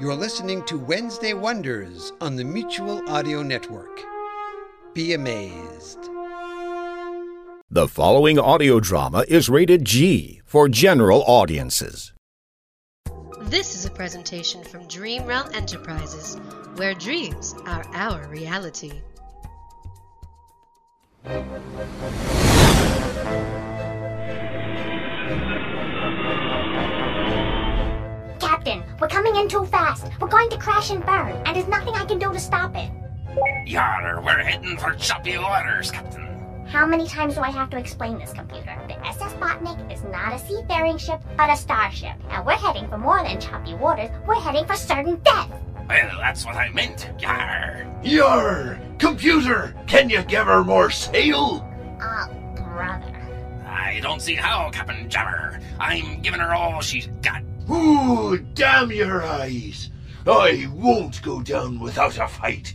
You're listening to Wednesday Wonders on the Mutual Audio Network. Be amazed. The following audio drama is rated G for general audiences. This is a presentation from Dream Realm Enterprises, where dreams are our reality. Captain, we're coming in too fast. We're going to crash and burn, and there's nothing I can do to stop it. Yar, we're heading for choppy waters, Captain. How many times do I have to explain this, computer? The SS Botnik is not a seafaring ship, but a starship. And we're heading for more than choppy waters. We're heading for certain death. Well, that's what I meant. Yar. Yar! Computer, can you give her more sail? Uh, brother. I don't see how, Captain Jammer. I'm giving her all she's got. Ooh, damn your eyes! I won't go down without a fight.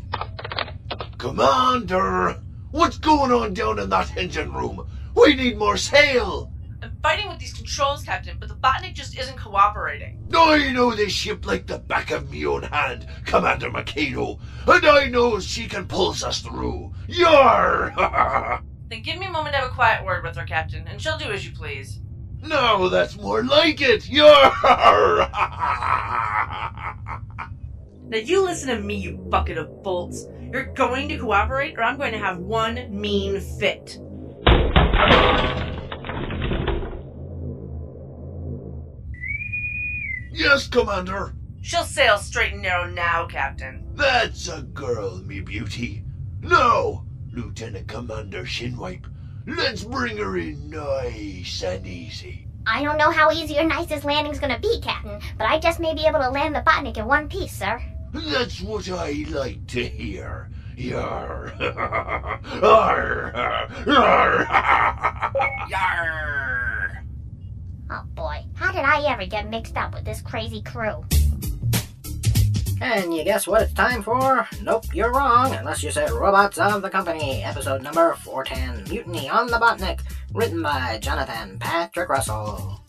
Commander, what's going on down in that engine room? We need more sail. I'm fighting with these controls, Captain, but the Botnik just isn't cooperating. I know this ship like the back of me own hand, Commander Mikado, and I know she can pulse us through. Yar! Then give me a moment to have a quiet word with her, Captain, and she'll do as you please. No, that's more like it. Yar! Now you listen to me, you bucket of bolts. You're going to cooperate, or I'm going to have one mean fit. yes, Commander. She'll sail straight and narrow now, Captain. That's a girl, me beauty. Now, Lieutenant Commander Shinwipe, let's bring her in nice and easy. I don't know how easy or nice this landing's gonna be, Captain, but I just may be able to land the Botnik in one piece, sir. That's what I like to hear. Yar. Arr. Arr. Yar. Oh boy, how did I ever get mixed up with this crazy crew? And you guess what it's time for? Nope, you're wrong, unless you said Robots of the Company, episode number 410, Mutiny on the Botnik, written by Jonathan Patrick Russell.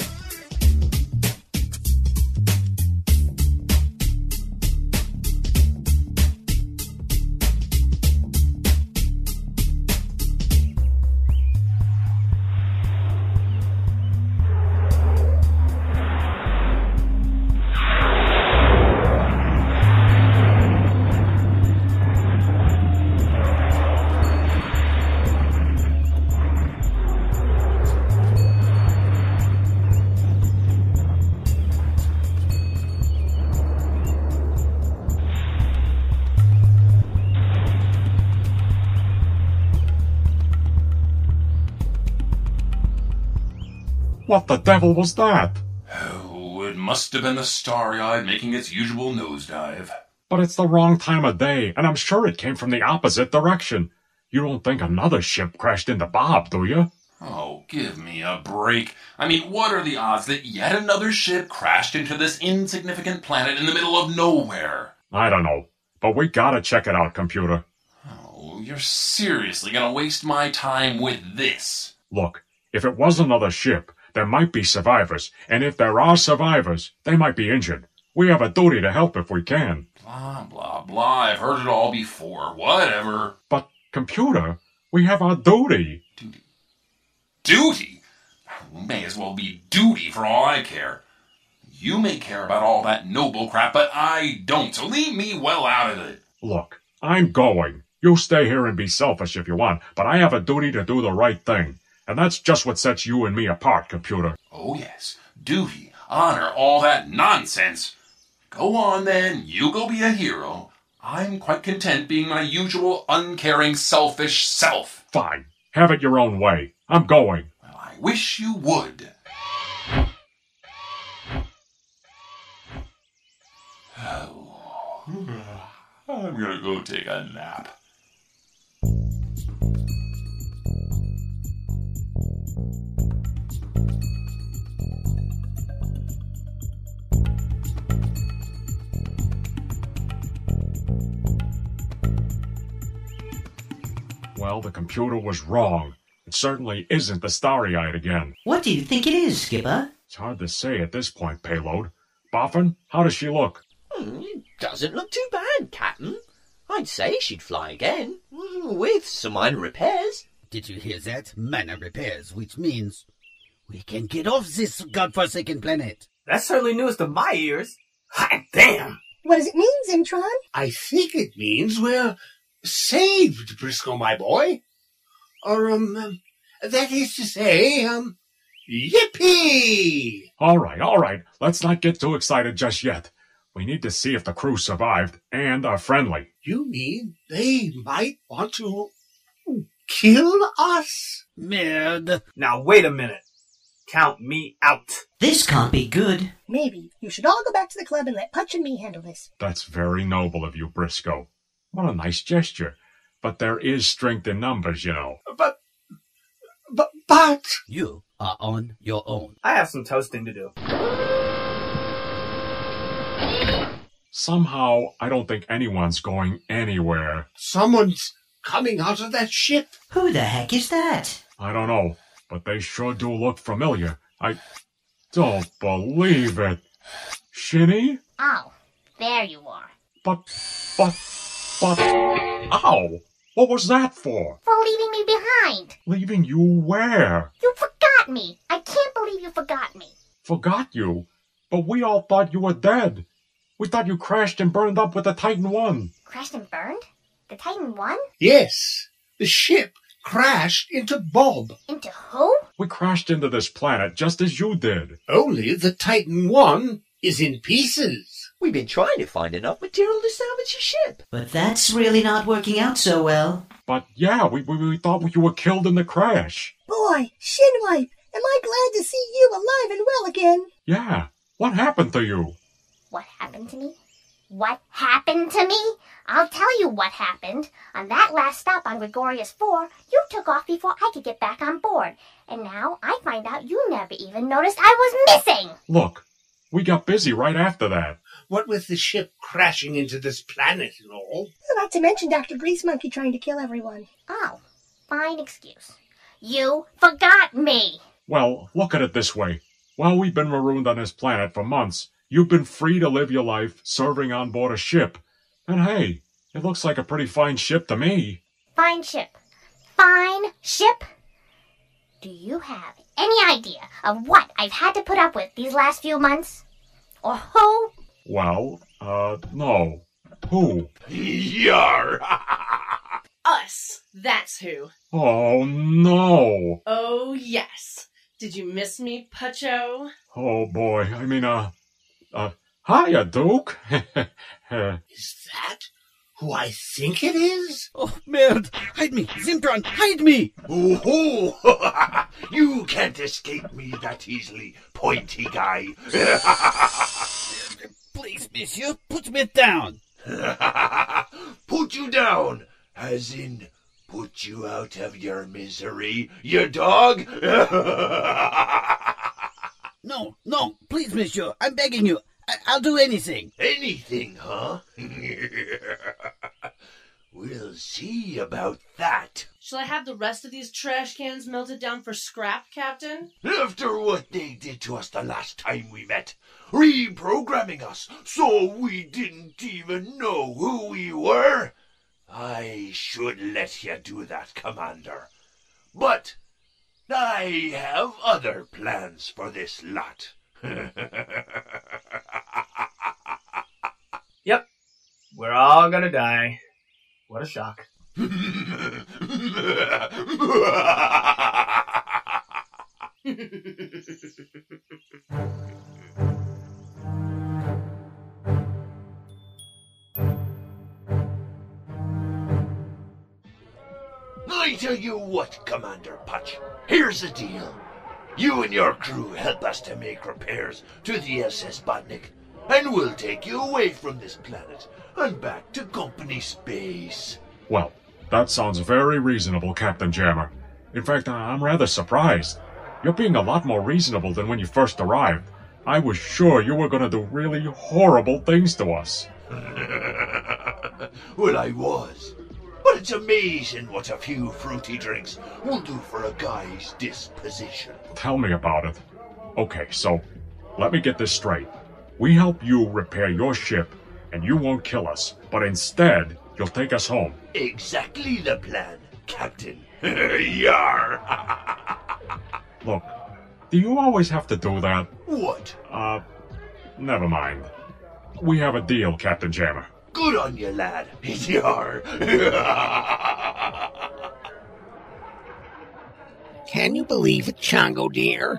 What the devil was that? Oh, it must have been the starry eyed making its usual nosedive. But it's the wrong time of day, and I'm sure it came from the opposite direction. You don't think another ship crashed into Bob, do you? Oh, give me a break. I mean, what are the odds that yet another ship crashed into this insignificant planet in the middle of nowhere? I don't know. But we gotta check it out, computer. Oh, you're seriously gonna waste my time with this? Look, if it was another ship, there might be survivors, and if there are survivors, they might be injured. We have a duty to help if we can. Blah, blah, blah. I've heard it all before. Whatever. But, computer, we have our duty. Duty? Duty? May as well be duty for all I care. You may care about all that noble crap, but I don't, so leave me well out of it. Look, I'm going. You stay here and be selfish if you want, but I have a duty to do the right thing. And that's just what sets you and me apart, computer. Oh, yes. Duty, honor, all that nonsense. Go on then, you go be a hero. I'm quite content being my usual uncaring, selfish self. Fine. Have it your own way. I'm going. Well, I wish you would. Oh. I'm gonna go take a nap. Well, the computer was wrong. It certainly isn't the starry eyed again. What do you think it is, Skipper? It's hard to say at this point, payload. Boffin, how does she look? Hmm, doesn't look too bad, Captain. I'd say she'd fly again, mm, with some minor repairs. Did you hear that? Minor repairs, which means we can get off this godforsaken planet. That's certainly news to my ears. Hot damn! What does it mean, Zimtron? I think it means we're saved, Briscoe, my boy. Or, um, that is to say, um, yippee! All right, all right. Let's not get too excited just yet. We need to see if the crew survived and are friendly. You mean they might want to kill us? Merde. Now, wait a minute. Count me out. This can't be good. Maybe you should all go back to the club and let Punch and me handle this. That's very noble of you, Briscoe. What a nice gesture. But there is strength in numbers, you know. But, but, but. You are on your own. I have some toasting to do. Somehow, I don't think anyone's going anywhere. Someone's coming out of that ship. Who the heck is that? I don't know, but they sure do look familiar. I don't believe it. Shinny? Oh, there you are. But, but, but, ow! What was that for? For leaving me behind. Leaving you where? You forgot me. I can't believe you forgot me. Forgot you? But we all thought you were dead. We thought you crashed and burned up with the Titan One. Crashed and burned? The Titan One? Yes. The ship crashed into Bob. Into who? We crashed into this planet just as you did. Only the Titan One is in pieces. We've been trying to find enough material to salvage your ship. But that's really not working out so well. But yeah, we, we, we thought you were killed in the crash. Boy, Shinwipe, am I glad to see you alive and well again. Yeah. What happened to you? What happened to me? What happened to me? I'll tell you what happened. On that last stop on Gregorius 4, you took off before I could get back on board. And now I find out you never even noticed I was missing. Look, we got busy right after that. What with the ship crashing into this planet and all? Not to mention Dr. Grease Monkey trying to kill everyone. Oh, fine excuse. You forgot me. Well, look at it this way. While we've been marooned on this planet for months, you've been free to live your life serving on board a ship. And hey, it looks like a pretty fine ship to me. Fine ship. Fine ship? Do you have any idea of what I've had to put up with these last few months? Or who? Well, uh, no. Who? Yar! Us. That's who. Oh, no. Oh, yes. Did you miss me, Pucho? Oh, boy. I mean, uh, uh, hiya, Duke. is that who I think it is? Oh, merde! Hide me! Zimtron, hide me! Oh, you can't escape me that easily, pointy guy. Please, monsieur, put me down. put you down, as in put you out of your misery, you dog. no, no, please, monsieur, I'm begging you. I- will do anything. Anything, huh? we'll see about that. Shall I have the rest of these trash cans melted down for scrap, Captain? After what they did to us the last time we met, reprogramming us so we didn't even know who we were, I should let you do that, Commander. But I have other plans for this lot. yep. We're all gonna die. What a shock. I tell you what, Commander Putch. Here's the deal. You and your crew help us to make repairs to the SS Botnik, and we'll take you away from this planet and back to company space. Well, that sounds very reasonable, Captain Jammer. In fact, I'm rather surprised. You're being a lot more reasonable than when you first arrived. I was sure you were going to do really horrible things to us. well, I was. But it's amazing what a few fruity drinks will do for a guy's disposition. Tell me about it. Okay, so let me get this straight. We help you repair your ship, and you won't kill us, but instead, you'll take us home. Exactly the plan, Captain. Yar! Look, do you always have to do that? what? Uh, never mind. We have a deal, Captain Jammer. Good on you, lad. Yar! Can you believe it, Chongo dear?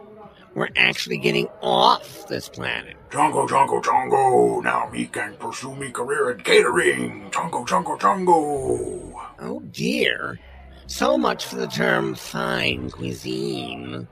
We're actually getting off this planet. Chongo, chongo, chongo. Now me can pursue me career in catering. Chongo, chongo, chongo. Oh dear. So much for the term fine cuisine.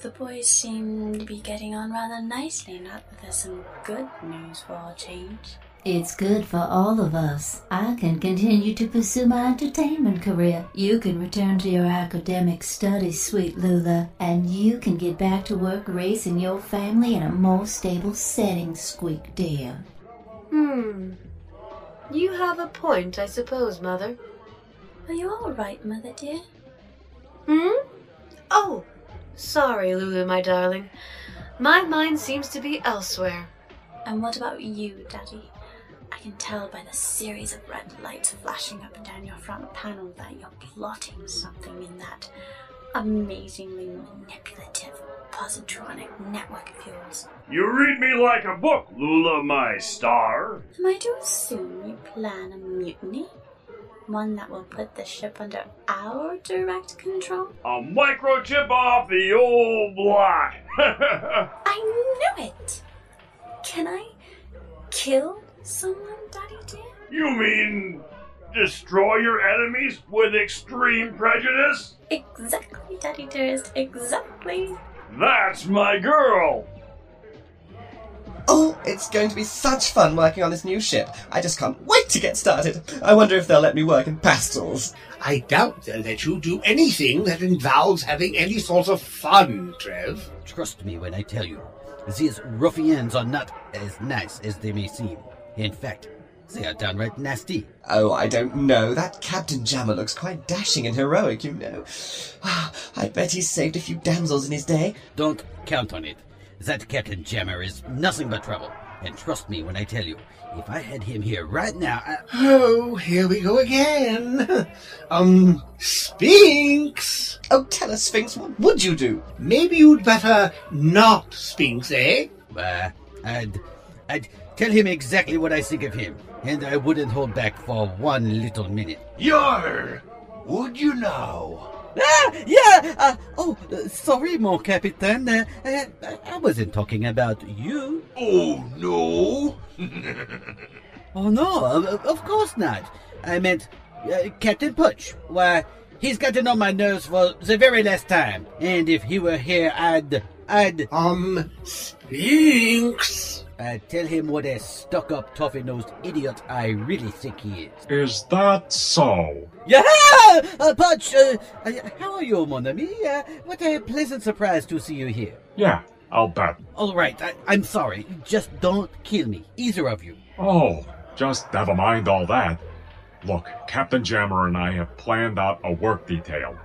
The boys seem to be getting on rather nicely, not that there's some good news for a change. It's good for all of us. I can continue to pursue my entertainment career. You can return to your academic studies, sweet Lula, and you can get back to work raising your family in a more stable setting, Squeak dear. Hmm. You have a point, I suppose, Mother. Are you all right, Mother dear? Hmm? Oh, sorry, Lulu, my darling. My mind seems to be elsewhere. And what about you, Daddy? I can tell by the series of red lights flashing up and down your front panel that you're plotting something in that amazingly manipulative positronic network of yours. You read me like a book, Lula, my star. Am I to assume you plan a mutiny? One that will put the ship under our direct control? A microchip off the old block. I knew it! Can I kill someone, Daddy dear? you mean destroy your enemies with extreme prejudice? Exactly, Daddy dearest, exactly. That's my girl. Oh, it's going to be such fun working on this new ship. I just can't wait to get started. I wonder if they'll let me work in pastels. I doubt they'll let you do anything that involves having any sort of fun, Trev. Trust me when I tell you, these ruffians are not as nice as they may seem. In fact, they are downright nasty. Oh, I don't know. That Captain Jammer looks quite dashing and heroic, you know. Ah, I bet he's saved a few damsels in his day. Don't count on it. That Captain Jammer is nothing but trouble. And trust me when I tell you, if I had him here right now, I... Oh, here we go again. Um, Sphinx. Oh, tell us, Sphinx, what would you do? Maybe you'd better not Sphinx, eh? Uh, I'd, I'd tell him exactly what I think of him, and I wouldn't hold back for one little minute. Yar! Would you now? Ah, yeah. Uh, oh, uh, sorry, mon capitaine. Uh, uh, I wasn't talking about you. Oh no! Oh no, of, of course not. I meant uh, Captain Putch. Why, he's gotten on my nerves for the very last time. And if he were here, I'd, I'd um Sphinx. I'd tell him what a stuck-up, toffee-nosed idiot I really think he is. Is that so? Yeah, uh. Uh, uh, how are you, mon ami? Uh, what a pleasant surprise to see you here. Yeah, I'll bet. All right, I, I'm sorry. Just don't kill me, either of you. Oh, just never mind all that. Look, Captain Jammer and I have planned out a work detail,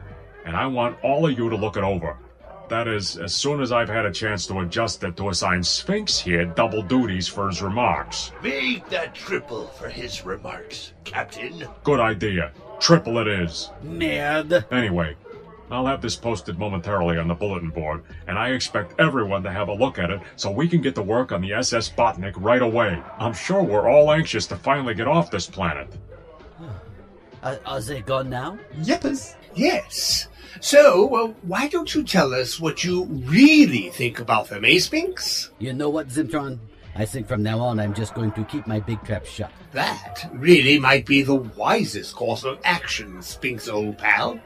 and I want all of you to look it over. That is, as soon as I've had a chance to adjust it to assign Sphinx here double duties for his remarks. Make that triple for his remarks, Captain. Good idea. Triple it is. Merde. Anyway, I'll have this posted momentarily on the bulletin board, and I expect everyone to have a look at it so we can get to work on the SS Botnik right away. I'm sure we're all anxious to finally get off this planet. Uh, are they gone now? Yippers. Yes. So, uh, why don't you tell us what you really think about them, eh, Sphinx? You know what, Zimtron? I think from now on I'm just going to keep my big trap shut. That really might be the wisest course of action, Sphinx, old pal.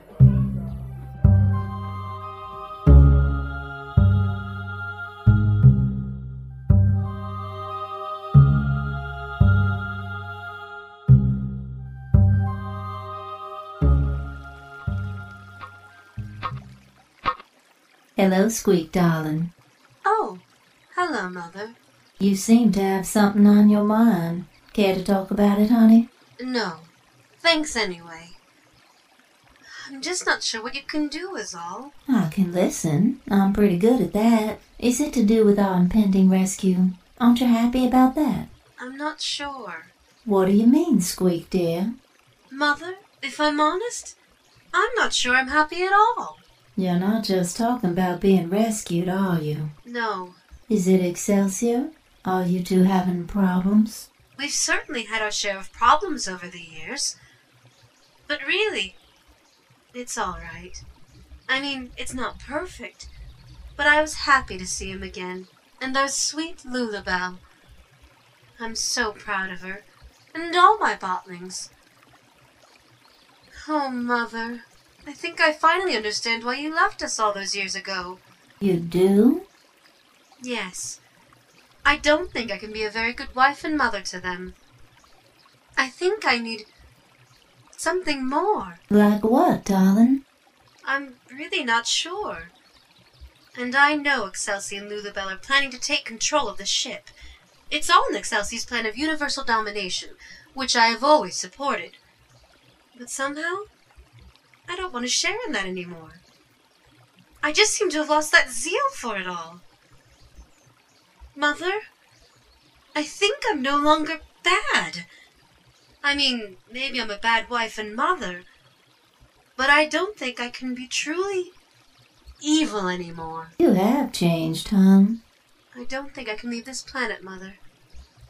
Hello, Squeak, darling. Oh, hello, Mother. You seem to have something on your mind. Care to talk about it, honey? No. Thanks anyway. I'm just not sure what you can do, is all. I can listen. I'm pretty good at that. Is it to do with our impending rescue? Aren't you happy about that? I'm not sure. What do you mean, Squeak, dear? Mother, if I'm honest, I'm not sure I'm happy at all. You're not just talking about being rescued, are you? No. Is it Excelsior? Are you two having problems? We've certainly had our share of problems over the years. But really, it's all right. I mean, it's not perfect, but I was happy to see him again. And our sweet Lulabelle. I'm so proud of her, and all my botlings. Oh, Mother, I think I finally understand why you left us all those years ago. You do? Yes. I don't think I can be a very good wife and mother to them. I think I need something more. Like what, darling? I'm really not sure. And I know Excelsior and Lulabelle are planning to take control of the ship. It's all in Excelsior's plan of universal domination, which I have always supported. But somehow, I don't want to share in that anymore. I just seem to have lost that zeal for it all. Mother, I think I'm no longer bad. I mean, maybe I'm a bad wife and mother, but I don't think I can be truly evil anymore. You have changed, hon. I don't think I can leave this planet, Mother.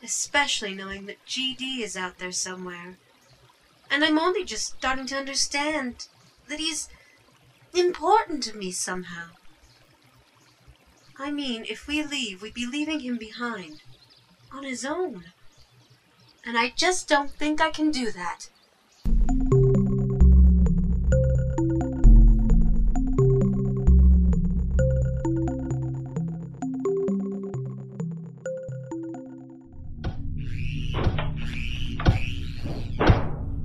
Especially knowing that GD is out there somewhere. And I'm only just starting to understand that he's important to me somehow. I mean, if we leave, we'd be leaving him behind. On his own. And I just don't think I can do that.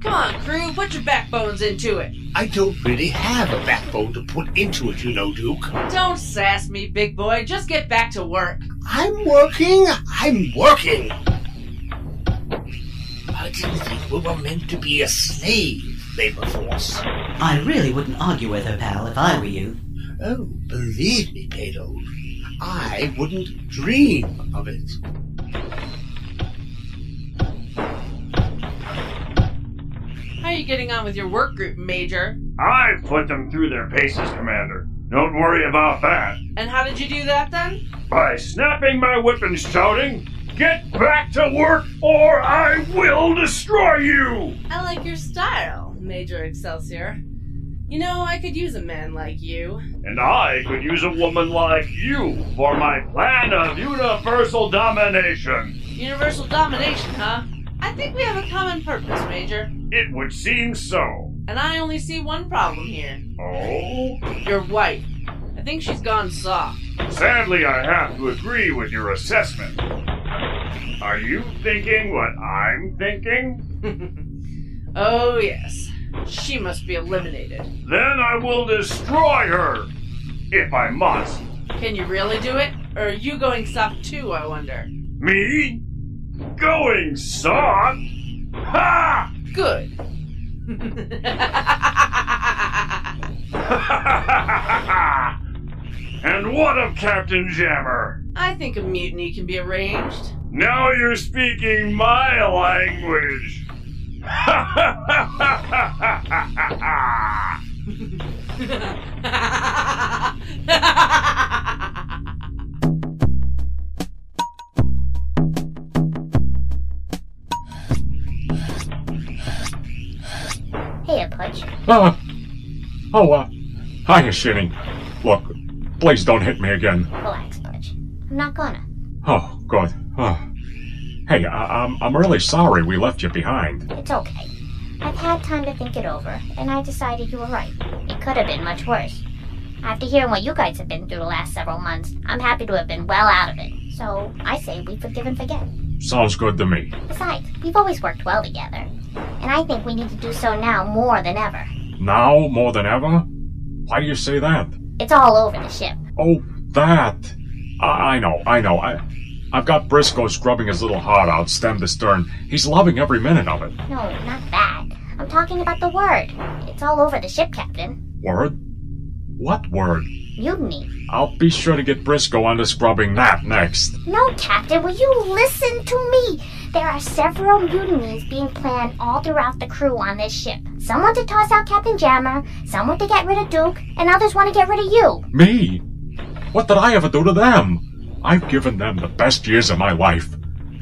Come on, crew, put your backbones into it. I don't really have a backbone to put into it, you know, Duke. Don't sass me, big boy. Just get back to work. I'm working. I'm working. I didn't think we were meant to be a slave labor force. I really wouldn't argue with her, pal, if I were you. Oh, believe me, Pedro, I wouldn't dream of it. You getting on with your work group, Major? I've put them through their paces, Commander. Don't worry about that. And how did you do that then? By snapping my whip and shouting, Get back to work or I will destroy you! I like your style, Major Excelsior. You know, I could use a man like you. And I could use a woman like you for my plan of universal domination. Universal domination, huh? I think we have a common purpose, Major. It would seem so. And I only see one problem here. Oh? Your wife. I think she's gone soft. Sadly, I have to agree with your assessment. Are you thinking what I'm thinking? oh, yes. She must be eliminated. Then I will destroy her! If I must. Can you really do it? Or are you going soft too, I wonder? Me? Going soft? Ha! Good. and what of Captain Jammer? I think a mutiny can be arranged. Now you're speaking my language. Putch. Uh, oh, uh, hiya, Shinny. Look, please don't hit me again. Relax, Putch. I'm not gonna. Oh, good. Oh. Hey, I- I'm, I'm really sorry we left you behind. It's okay. I've had time to think it over, and I decided you were right. It could have been much worse. After hearing what you guys have been through the last several months, I'm happy to have been well out of it. So I say we forgive and forget. Sounds good to me. Besides, we've always worked well together. And I think we need to do so now more than ever. Now more than ever? Why do you say that? It's all over the ship. Oh, that. I, I know, I know. I, I've got Briscoe scrubbing his little heart out, stem to stern. He's loving every minute of it. No, not that. I'm talking about the word. It's all over the ship, Captain. Word? What word? Mutiny. I'll be sure to get Briscoe onto scrubbing that next. No, Captain, will you listen to me? There are several mutinies being planned all throughout the crew on this ship. Some want to toss out Captain Jammer, some want to get rid of Duke, and others want to get rid of you. Me? What did I ever do to them? I've given them the best years of my life.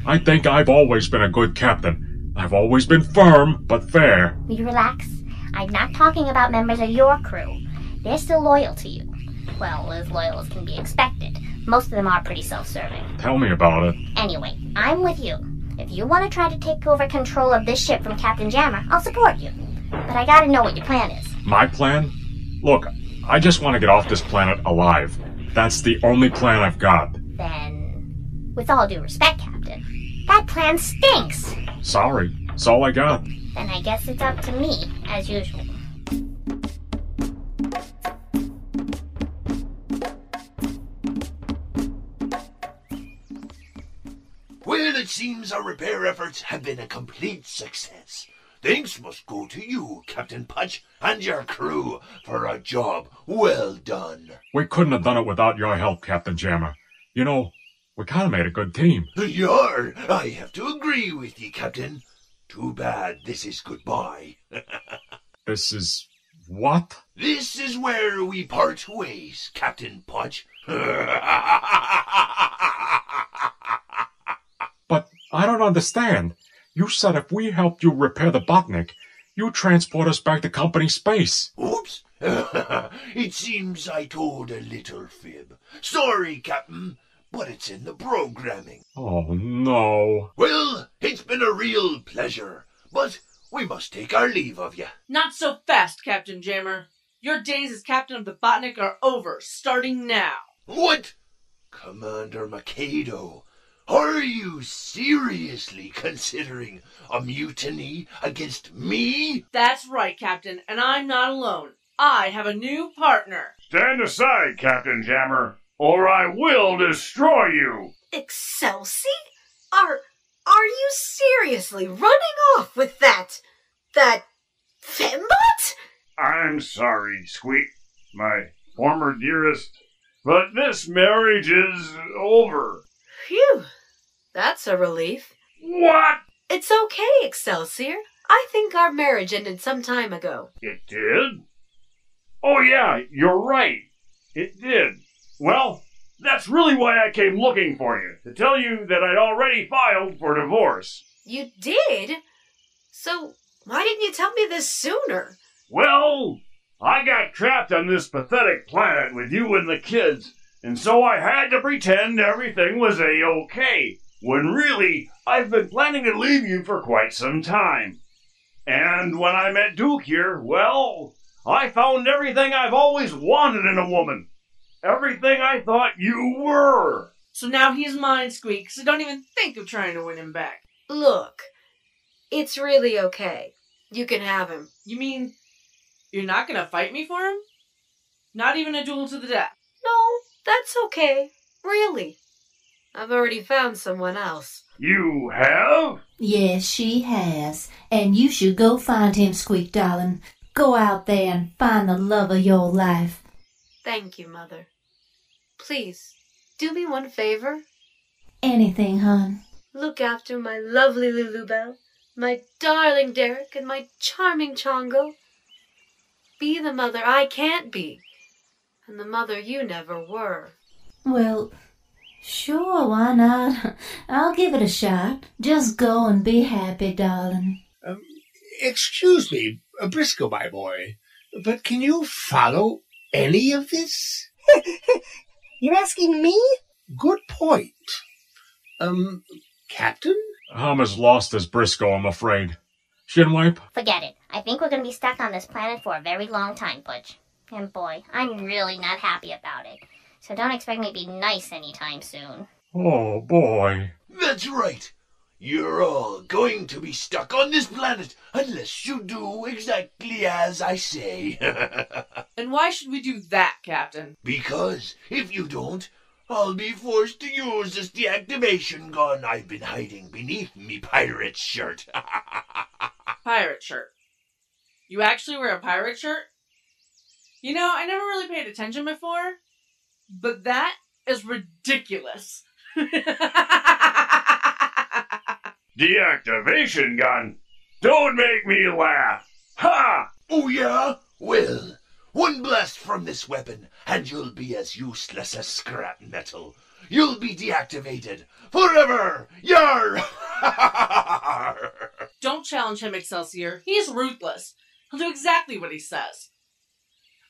I think I've always been a good captain. I've always been firm, but fair. Will you relax? I'm not talking about members of your crew. They're still loyal to you. Well, as loyal as can be expected. Most of them are pretty self-serving. Tell me about it. Anyway, I'm with you. If you want to try to take over control of this ship from Captain Jammer, I'll support you. But I gotta know what your plan is. My plan? Look, I just want to get off this planet alive. That's the only plan I've got. Then, with all due respect, Captain, that plan stinks. Sorry, it's all I got. Then I guess it's up to me, as usual. Well, it seems our repair efforts have been a complete success. Thanks must go to you, Captain Putch, and your crew for a job well done. We couldn't have done it without your help, Captain Jammer. You know, we kind of made a good team. Yar, I have to agree with you, Captain. Too bad this is goodbye. This is. what? this is where we part ways, Captain Putch. But I don't understand. You said if we helped you repair the Botnik, you'd transport us back to company space. Oops. it seems I told a little fib. Sorry, Captain, but it's in the programming. Oh, no. Well, it's been a real pleasure, but we must take our leave of you. Not so fast, Captain Jammer. Your days as captain of the Botnik are over, starting now. What? Commander Mikado, are you seriously considering a mutiny against me? That's right, Captain, and I'm not alone. I have a new partner. Stand aside, Captain Jammer, or I will destroy you. Excelsi? Are are you seriously running off with that that fembot? I'm sorry, Squeak, my former dearest, but this marriage is over. Phew. That's a relief. What? It's okay, Excelsior. I think our marriage ended some time ago. It did? Oh, yeah, you're right. It did. Well, that's really why I came looking for you, to tell you that I'd already filed for divorce. You did? So why didn't you tell me this sooner? Well, I got trapped on this pathetic planet with you and the kids, and so I had to pretend everything was a-okay, when really I've been planning to leave you for quite some time. And when I met Duke here, well, I found everything I've always wanted in a woman. Everything I thought you were. So now he's mine, Squeak, so don't even think of trying to win him back. Look, it's really okay. You can have him. You mean you're not gonna fight me for him? Not even a duel to the death. No, that's okay. Really. I've already found someone else. You have? Yes, she has. And you should go find him, Squeak, darling. Go out there and find the love of your life. Thank you, Mother. Please, do me one favor. Anything, hon. Look after my lovely Lulabelle, my darling Derek, and my charming Chongo. Be the mother I can't be, and the mother you never were. Well, sure, why not? I'll give it a shot. Just go and be happy, darling. Um, excuse me, Briscoe, my boy, but can you follow any of this? You're asking me? Good point. Um, Captain? I'm as lost as Briscoe, I'm afraid. Shinwipe? Forget it. I think we're gonna be stuck on this planet for a very long time, Butch. And boy, I'm really not happy about it. So don't expect me to be nice anytime soon. Oh, boy. That's right. You're all going to be stuck on this planet unless you do exactly as I say. And why should we do that, Captain? because if you don't, I'll be forced to use this deactivation gun I've been hiding beneath me pirate shirt. Pirate shirt. You actually wear a pirate shirt? You know, I never really paid attention before, but that is ridiculous. Deactivation gun? Don't make me laugh! Ha! Oh, yeah? Well, one blast from this weapon, and you'll be as useless as scrap metal. You'll be deactivated forever! Yar! Don't challenge him, Excelsior. He's ruthless. He'll do exactly what he says.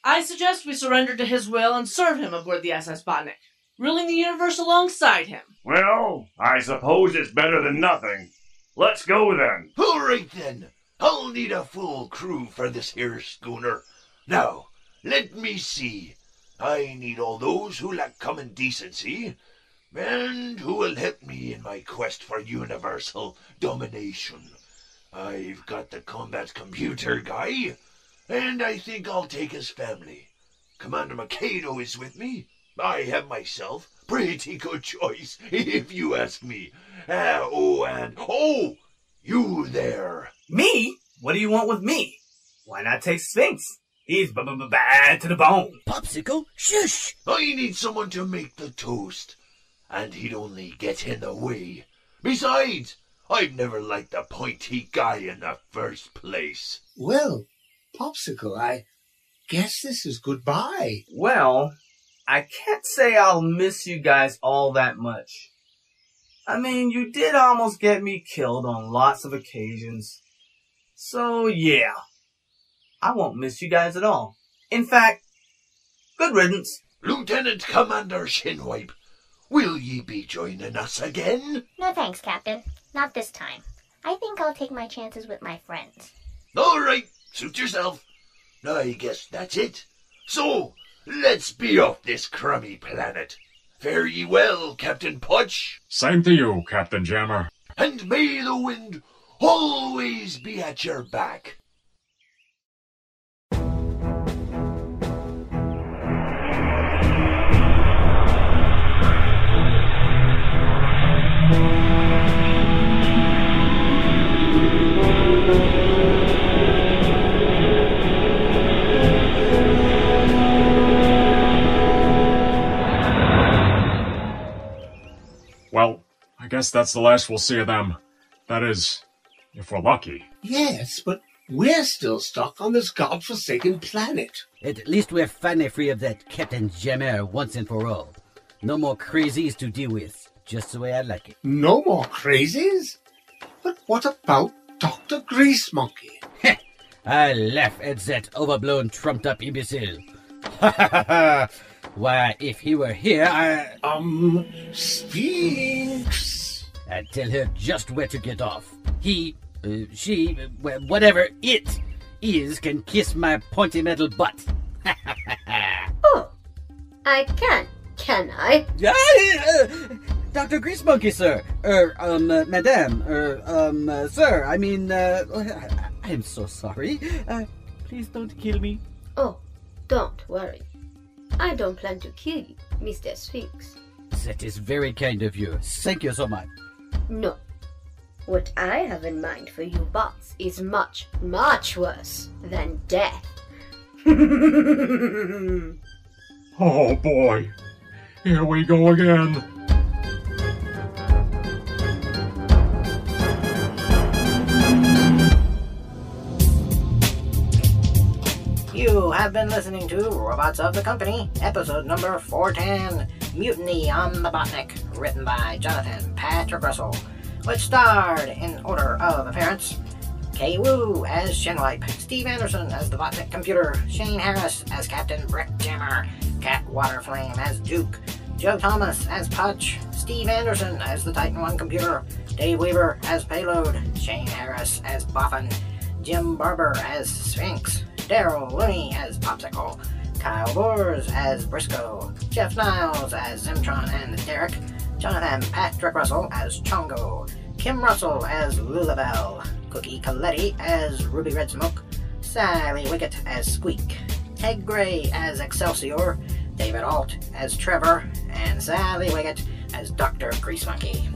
I suggest we surrender to his will and serve him aboard the SS Botnik, ruling the universe alongside him. Well, I suppose it's better than nothing. Let's go then. All right then. I'll need a full crew for this here schooner. Now, let me see. I need all those who lack common decency, and who will help me in my quest for universal domination. I've got the combat computer guy, and I think I'll take his family. Commander Mikado is with me. I have myself. Pretty good choice, if you ask me. Uh, oh, and oh, you there. Me? What do you want with me? Why not take Sphinx? He's b- b- b- bad to the bone. Popsicle, shush! I need someone to make the toast, and he'd only get in the way. Besides, I've never liked the pointy guy in the first place. Well, Popsicle, I guess this is goodbye. Well, I can't say I'll miss you guys all that much. I mean, you did almost get me killed on lots of occasions. So, yeah. I won't miss you guys at all. In fact, good riddance. Lieutenant Commander Shinwipe, will ye be joining us again? No thanks, Captain. Not this time. I think I'll take my chances with my friends. All right, suit yourself. I guess that's it. So, let's be off this crummy planet. Fare ye well, Captain Putch, Same to you, Captain Jammer. and may the wind always be at your back. Guess that's the last we'll see of them. That is, if we're lucky. Yes, but we're still stuck on this godforsaken planet. At least we're finally free of that Captain Jammer once and for all. No more crazies to deal with. Just the way I like it. No more crazies? But what about Dr. Grease Monkey? Heh! I laugh at that overblown, trumped-up imbecile. Ha ha ha ha! Why, if he were here, I... Um, Sphinx. I'd tell her just where to get off. He, uh, she, uh, whatever it is, can kiss my pointy metal butt. Oh, I can, can I? Yeah, uh, Dr. Grease Monkey, sir. Er, um, uh, madame. Er, um, uh, sir. I mean, uh, I- I'm so sorry. Uh, please don't kill me. Oh, don't worry. I don't plan to kill you, Mr. Sphinx. That is very kind of you. Thank you so much. No. What I have in mind for you bots is much, much worse than death. Oh boy. Here we go again. You have been listening to Robots of the Company, episode number 410, Mutiny on the Botnik, written by Jonathan Patrick Russell, which starred, in order of appearance, Kay Wu as Shinwipe, Steve Anderson as the Botnik computer, Shane Harris as Captain Brick Jammer, Cat Waterflame as Duke, Joe Thomas as Putch, Steve Anderson as the Titan 1 computer, Dave Weaver as Payload, Shane Harris as Boffin, Jim Barber as Sphinx, Daryl Looney as Popsicle, Kyle as Briscoe, Jeff Niles as Zimtron and Derek, Jonathan Patrick Russell as Chongo, Kim Russell as Lulabelle, Cookie Coletti as Ruby Red Smoke, Sally Wicket as Squeak, Ted Gray as Excelsior, David Alt as Trevor, and Sally Wicket as Dr. Grease Monkey.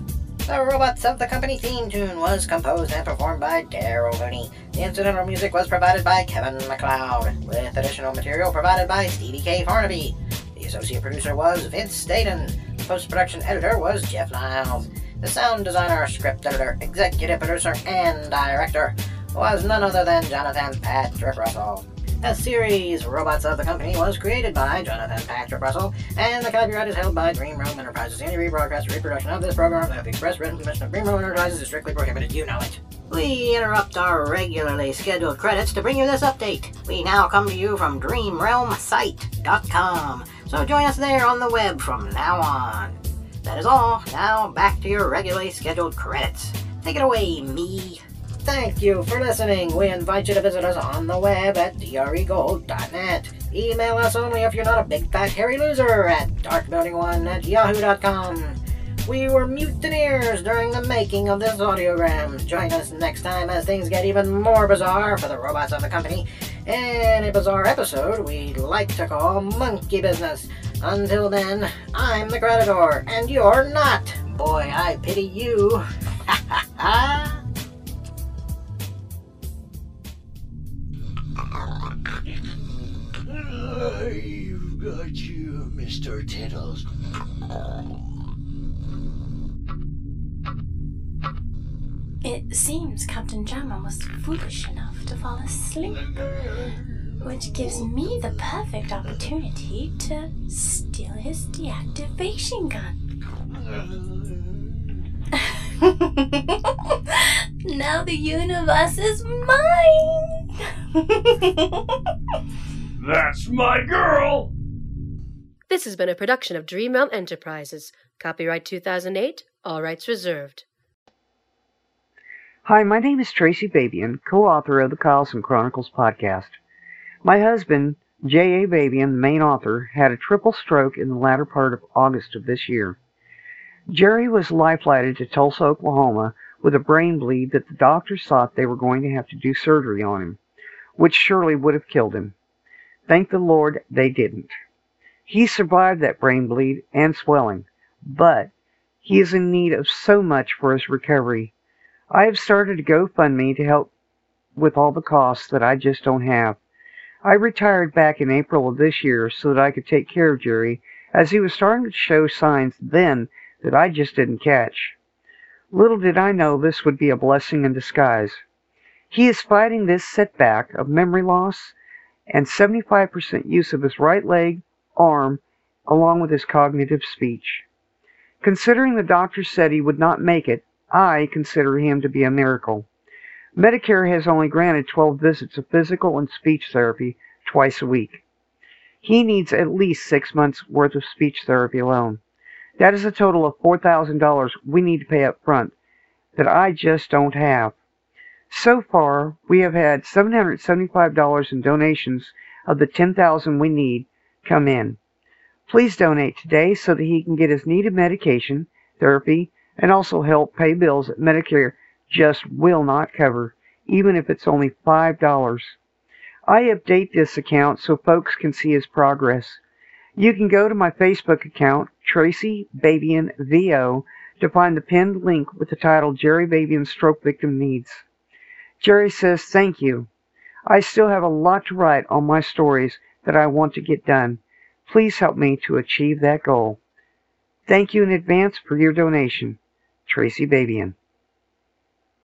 The Robots of the Company theme tune was composed and performed by Daryl Mooney. The incidental music was provided by Kevin MacLeod, with additional material provided by Stevie K. Farnaby. The associate producer was Vince Staten. The post-production editor was Jeff Niles. The sound designer, script editor, executive producer, and director was none other than Jonathan Patrick Russell. The series Robots of the Company was created by Jonathan Patrick Russell, and the copyright is held by Dream Realm Enterprises. Any rebroadcast or reproduction of this program without the express written permission of Dream Realm Enterprises is strictly prohibited. You know it. We interrupt our regularly scheduled credits to bring you this update. We now come to you from DreamRealmSite.com, so join us there on the web from now on. That is all. Now back to your regularly scheduled credits. Take it away, me. Thank you for listening. We invite you to visit us on the web at dregold.net. Email us only if you're not a big fat hairy loser at darkbuilding1 at yahoo.com. We were mutineers during the making of this audiogram. Join us next time as things get even more bizarre for the robots of the company. In a bizarre episode we like to call Monkey Business. Until then, I'm the creditor, and you're not. Boy, I pity you. Ha ha ha! I've got you, Mr. Tittles. It seems Captain Jammer was foolish enough to fall asleep, which gives me the perfect opportunity to steal his deactivation gun. now the universe is mine! That's my girl! This has been a production of Dream Realm Enterprises. Copyright 2008, all rights reserved. Hi, my name is Tracy Babian, co author of the Carlson Chronicles podcast. My husband, J.A. Babian, the main author, had a triple stroke in the latter part of August of this year. Jerry was life flighted to Tulsa, Oklahoma, with a brain bleed that the doctors thought they were going to have to do surgery on him, which surely would have killed him. Thank the Lord they didn't. He survived that brain bleed and swelling, but he is in need of so much for his recovery. I have started a GoFundMe to help with all the costs that I just don't have. I retired back in April of this year so that I could take care of Jerry, as he was starting to show signs then that I just didn't catch. Little did I know this would be a blessing in disguise. He is fighting this setback of memory loss and 75% use of his right leg, arm, along with his cognitive speech. Considering the doctor said he would not make it, I consider him to be a miracle. Medicare has only granted 12 visits of physical and speech therapy twice a week. He needs at least six months' worth of speech therapy alone. That is a total of $4,000 we need to pay up front that I just don't have. So far, we have had $775 in donations of the 10000 we need come in. Please donate today so that he can get his needed medication, therapy, and also help pay bills that Medicare just will not cover, even if it's only $5. I update this account so folks can see his progress. You can go to my Facebook account, Tracy Babian VO, to find the pinned link with the title Jerry Babian Stroke Victim Needs. Jerry says thank you. I still have a lot to write on my stories that I want to get done. Please help me to achieve that goal. Thank you in advance for your donation. Tracy Babian.